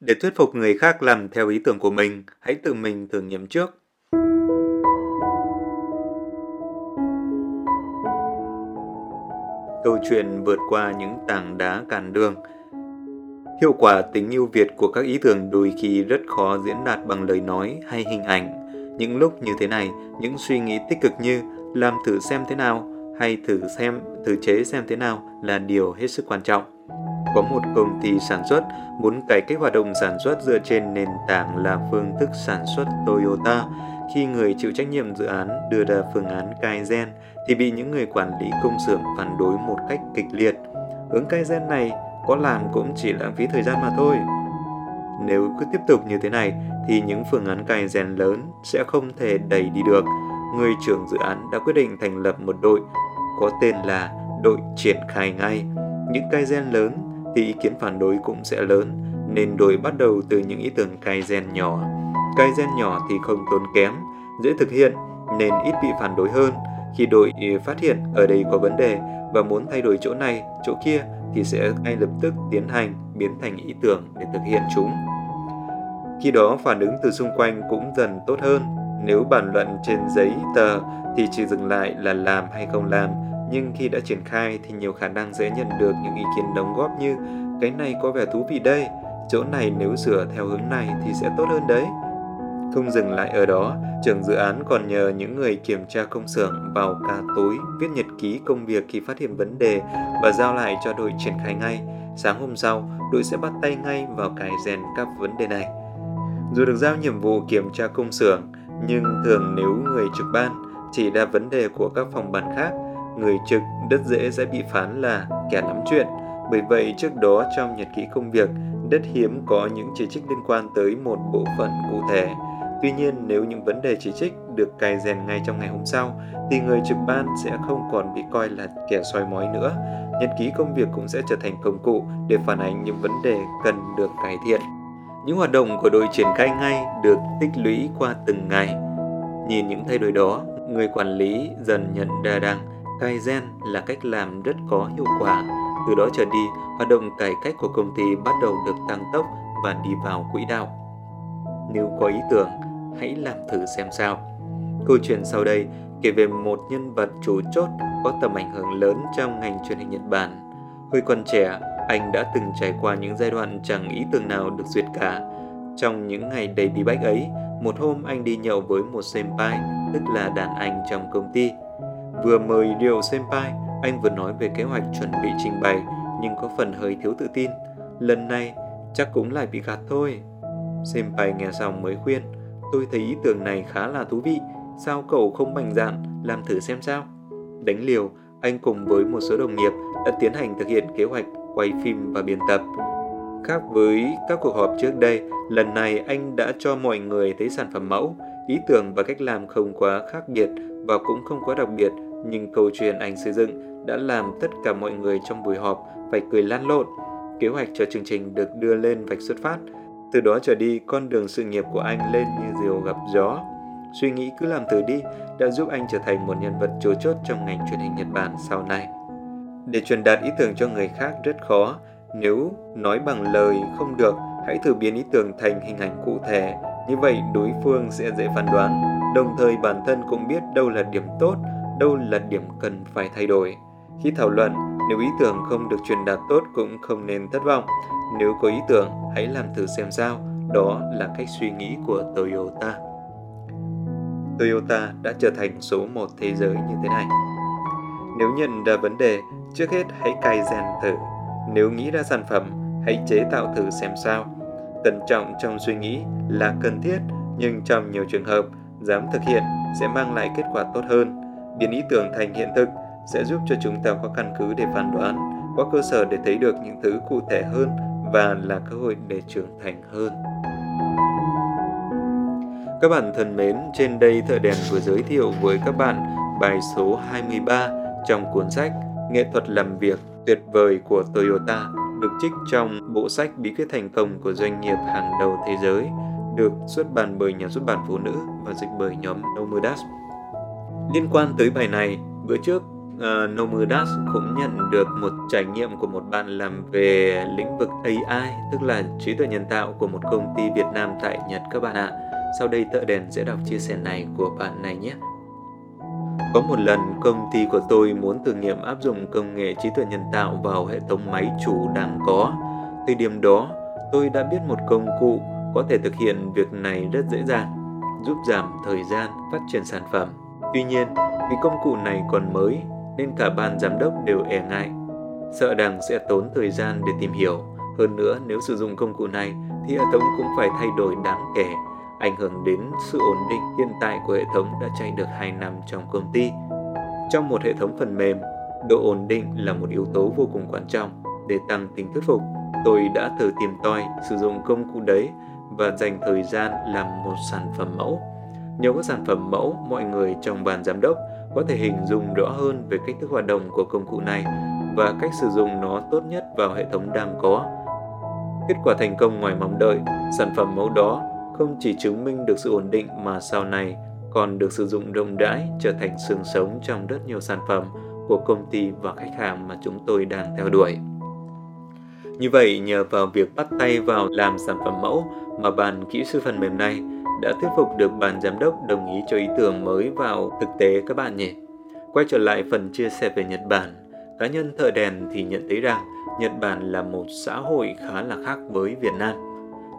Để thuyết phục người khác làm theo ý tưởng của mình, hãy tự mình thử nghiệm trước. Câu chuyện vượt qua những tảng đá cản đường Hiệu quả tính ưu việt của các ý tưởng đôi khi rất khó diễn đạt bằng lời nói hay hình ảnh. Những lúc như thế này, những suy nghĩ tích cực như làm thử xem thế nào hay thử xem, thử chế xem thế nào là điều hết sức quan trọng. Có một công ty sản xuất muốn cải cách hoạt động sản xuất dựa trên nền tảng là phương thức sản xuất Toyota. Khi người chịu trách nhiệm dự án đưa ra phương án Kaizen thì bị những người quản lý công xưởng phản đối một cách kịch liệt. Hướng Kaizen này có làm cũng chỉ lãng phí thời gian mà thôi. Nếu cứ tiếp tục như thế này thì những phương án cài rèn lớn sẽ không thể đẩy đi được. Người trưởng dự án đã quyết định thành lập một đội, có tên là đội triển khai ngay. Những cai gen lớn thì ý kiến phản đối cũng sẽ lớn, nên đội bắt đầu từ những ý tưởng cài gen nhỏ. Cài gen nhỏ thì không tốn kém, dễ thực hiện nên ít bị phản đối hơn. Khi đội phát hiện ở đây có vấn đề và muốn thay đổi chỗ này, chỗ kia thì sẽ ngay lập tức tiến hành biến thành ý tưởng để thực hiện chúng. Khi đó phản ứng từ xung quanh cũng dần tốt hơn. Nếu bàn luận trên giấy tờ thì chỉ dừng lại là làm hay không làm, nhưng khi đã triển khai thì nhiều khả năng sẽ nhận được những ý kiến đóng góp như cái này có vẻ thú vị đây, chỗ này nếu sửa theo hướng này thì sẽ tốt hơn đấy. Không dừng lại ở đó, trưởng dự án còn nhờ những người kiểm tra công xưởng vào cả tối viết nhật ký công việc khi phát hiện vấn đề và giao lại cho đội triển khai ngay. Sáng hôm sau, đội sẽ bắt tay ngay vào cải rèn các vấn đề này. Dù được giao nhiệm vụ kiểm tra công xưởng, nhưng thường nếu người trực ban chỉ ra vấn đề của các phòng ban khác, người trực rất dễ sẽ bị phán là kẻ lắm chuyện. Bởi vậy trước đó trong nhật ký công việc, rất hiếm có những chỉ trích liên quan tới một bộ phận cụ thể. Tuy nhiên, nếu những vấn đề chỉ trích được cài rèn ngay trong ngày hôm sau, thì người trực ban sẽ không còn bị coi là kẻ soi mói nữa. Nhật ký công việc cũng sẽ trở thành công cụ để phản ánh những vấn đề cần được cải thiện. Những hoạt động của đội triển khai ngay được tích lũy qua từng ngày. Nhìn những thay đổi đó, người quản lý dần nhận ra rằng Kaizen là cách làm rất có hiệu quả. Từ đó trở đi, hoạt động cải cách của công ty bắt đầu được tăng tốc và đi vào quỹ đạo. Nếu có ý tưởng, hãy làm thử xem sao. Câu chuyện sau đây kể về một nhân vật chủ chốt có tầm ảnh hưởng lớn trong ngành truyền hình Nhật Bản. Hồi còn trẻ, anh đã từng trải qua những giai đoạn chẳng ý tưởng nào được duyệt cả. Trong những ngày đầy bí bách ấy, một hôm anh đi nhậu với một senpai, tức là đàn anh trong công ty. Vừa mời điều senpai, anh vừa nói về kế hoạch chuẩn bị trình bày, nhưng có phần hơi thiếu tự tin. Lần này, chắc cũng lại bị gạt thôi. Senpai nghe xong mới khuyên, tôi thấy ý tưởng này khá là thú vị, sao cậu không mạnh dạn làm thử xem sao? Đánh liều, anh cùng với một số đồng nghiệp đã tiến hành thực hiện kế hoạch quay phim và biên tập. Khác với các cuộc họp trước đây, lần này anh đã cho mọi người thấy sản phẩm mẫu, ý tưởng và cách làm không quá khác biệt và cũng không quá đặc biệt, nhưng câu chuyện anh xây dựng đã làm tất cả mọi người trong buổi họp phải cười lan lộn. Kế hoạch cho chương trình được đưa lên vạch xuất phát. Từ đó trở đi, con đường sự nghiệp của anh lên như diều gặp gió. Suy nghĩ cứ làm thử đi đã giúp anh trở thành một nhân vật chủ chốt trong ngành truyền hình Nhật Bản sau này. Để truyền đạt ý tưởng cho người khác rất khó. Nếu nói bằng lời không được, hãy thử biến ý tưởng thành hình ảnh cụ thể. Như vậy đối phương sẽ dễ phán đoán. Đồng thời bản thân cũng biết đâu là điểm tốt, đâu là điểm cần phải thay đổi. Khi thảo luận, nếu ý tưởng không được truyền đạt tốt cũng không nên thất vọng. Nếu có ý tưởng, hãy làm thử xem sao. Đó là cách suy nghĩ của Toyota. Toyota đã trở thành số một thế giới như thế này. Nếu nhận ra vấn đề, Trước hết hãy cài rèn thử. Nếu nghĩ ra sản phẩm, hãy chế tạo thử xem sao. Cẩn trọng trong suy nghĩ là cần thiết, nhưng trong nhiều trường hợp, dám thực hiện sẽ mang lại kết quả tốt hơn. Biến ý tưởng thành hiện thực sẽ giúp cho chúng ta có căn cứ để phán đoán, có cơ sở để thấy được những thứ cụ thể hơn và là cơ hội để trưởng thành hơn. Các bạn thân mến, trên đây Thợ Đèn vừa giới thiệu với các bạn bài số 23 trong cuốn sách Nghệ thuật làm việc tuyệt vời của Toyota được trích trong bộ sách Bí quyết thành công của doanh nghiệp hàng đầu thế giới, được xuất bản bởi nhà xuất bản Phụ nữ và dịch bởi nhóm Nomadas Liên quan tới bài này, bữa trước uh, Nomudas cũng nhận được một trải nghiệm của một bạn làm về lĩnh vực AI, tức là trí tuệ nhân tạo của một công ty Việt Nam tại Nhật các bạn ạ. Sau đây Tợ Đèn sẽ đọc chia sẻ này của bạn này nhé. Có một lần công ty của tôi muốn thử nghiệm áp dụng công nghệ trí tuệ nhân tạo vào hệ thống máy chủ đang có. Thời điểm đó, tôi đã biết một công cụ có thể thực hiện việc này rất dễ dàng, giúp giảm thời gian phát triển sản phẩm. Tuy nhiên, vì công cụ này còn mới nên cả ban giám đốc đều e ngại, sợ rằng sẽ tốn thời gian để tìm hiểu. Hơn nữa, nếu sử dụng công cụ này thì hệ thống cũng phải thay đổi đáng kể ảnh hưởng đến sự ổn định hiện tại của hệ thống đã chạy được 2 năm trong công ty. Trong một hệ thống phần mềm, độ ổn định là một yếu tố vô cùng quan trọng để tăng tính thuyết phục. Tôi đã thử tìm tòi sử dụng công cụ đấy và dành thời gian làm một sản phẩm mẫu. Nhờ các sản phẩm mẫu, mọi người trong ban giám đốc có thể hình dung rõ hơn về cách thức hoạt động của công cụ này và cách sử dụng nó tốt nhất vào hệ thống đang có. Kết quả thành công ngoài mong đợi, sản phẩm mẫu đó không chỉ chứng minh được sự ổn định mà sau này còn được sử dụng rộng rãi trở thành xương sống trong rất nhiều sản phẩm của công ty và khách hàng mà chúng tôi đang theo đuổi. Như vậy, nhờ vào việc bắt tay vào làm sản phẩm mẫu mà bàn kỹ sư phần mềm này đã thuyết phục được ban giám đốc đồng ý cho ý tưởng mới vào thực tế các bạn nhỉ. Quay trở lại phần chia sẻ về Nhật Bản, cá nhân thợ đèn thì nhận thấy rằng Nhật Bản là một xã hội khá là khác với Việt Nam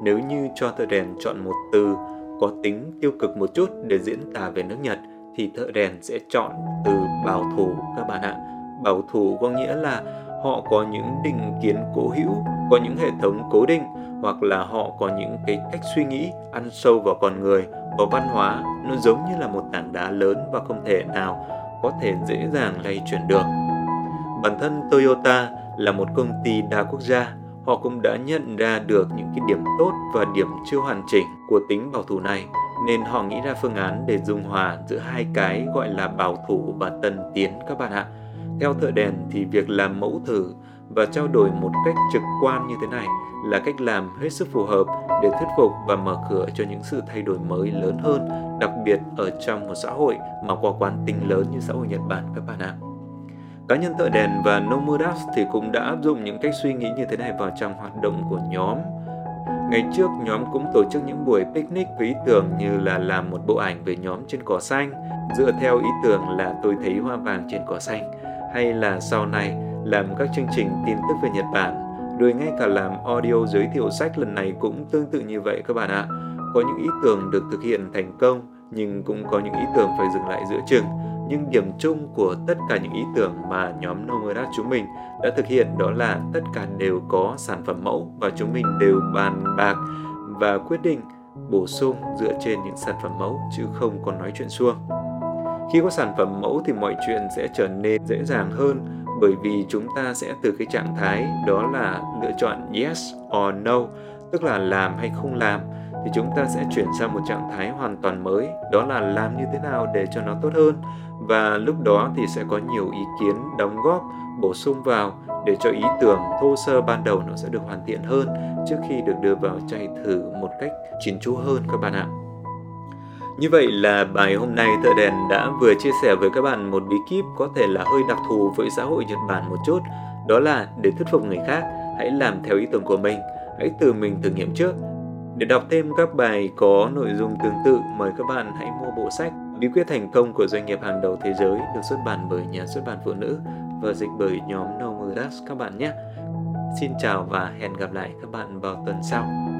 nếu như cho thợ đèn chọn một từ có tính tiêu cực một chút để diễn tả về nước Nhật thì thợ đèn sẽ chọn từ bảo thủ các bạn ạ. Bảo thủ có nghĩa là họ có những định kiến cố hữu, có những hệ thống cố định hoặc là họ có những cái cách suy nghĩ ăn sâu vào con người, vào văn hóa, nó giống như là một tảng đá lớn và không thể nào có thể dễ dàng lay chuyển được. Bản thân Toyota là một công ty đa quốc gia họ cũng đã nhận ra được những cái điểm tốt và điểm chưa hoàn chỉnh của tính bảo thủ này nên họ nghĩ ra phương án để dung hòa giữa hai cái gọi là bảo thủ và tân tiến các bạn ạ. Theo thợ đèn thì việc làm mẫu thử và trao đổi một cách trực quan như thế này là cách làm hết sức phù hợp để thuyết phục và mở cửa cho những sự thay đổi mới lớn hơn, đặc biệt ở trong một xã hội mà qua quán tính lớn như xã hội Nhật Bản các bạn ạ. Cá nhân thợ đèn và Nomudas thì cũng đã áp dụng những cách suy nghĩ như thế này vào trong hoạt động của nhóm. Ngày trước, nhóm cũng tổ chức những buổi picnic với ý tưởng như là làm một bộ ảnh về nhóm trên cỏ xanh, dựa theo ý tưởng là tôi thấy hoa vàng trên cỏ xanh, hay là sau này làm các chương trình tin tức về Nhật Bản, rồi ngay cả làm audio giới thiệu sách lần này cũng tương tự như vậy các bạn ạ. Có những ý tưởng được thực hiện thành công, nhưng cũng có những ý tưởng phải dừng lại giữa chừng nhưng điểm chung của tất cả những ý tưởng mà nhóm Nomad chúng mình đã thực hiện đó là tất cả đều có sản phẩm mẫu và chúng mình đều bàn bạc và quyết định bổ sung dựa trên những sản phẩm mẫu chứ không còn nói chuyện suông. Khi có sản phẩm mẫu thì mọi chuyện sẽ trở nên dễ dàng hơn bởi vì chúng ta sẽ từ cái trạng thái đó là lựa chọn yes or no, tức là làm hay không làm thì chúng ta sẽ chuyển sang một trạng thái hoàn toàn mới, đó là làm như thế nào để cho nó tốt hơn và lúc đó thì sẽ có nhiều ý kiến đóng góp bổ sung vào để cho ý tưởng thô sơ ban đầu nó sẽ được hoàn thiện hơn trước khi được đưa vào chạy thử một cách chín chú hơn các bạn ạ. Như vậy là bài hôm nay Thợ Đèn đã vừa chia sẻ với các bạn một bí kíp có thể là hơi đặc thù với xã hội Nhật Bản một chút. Đó là để thuyết phục người khác, hãy làm theo ý tưởng của mình, hãy từ mình thử nghiệm trước. Để đọc thêm các bài có nội dung tương tự, mời các bạn hãy mua bộ sách Bí quyết thành công của doanh nghiệp hàng đầu thế giới được xuất bản bởi nhà xuất bản phụ nữ và dịch bởi nhóm Nomuras các bạn nhé. Xin chào và hẹn gặp lại các bạn vào tuần sau.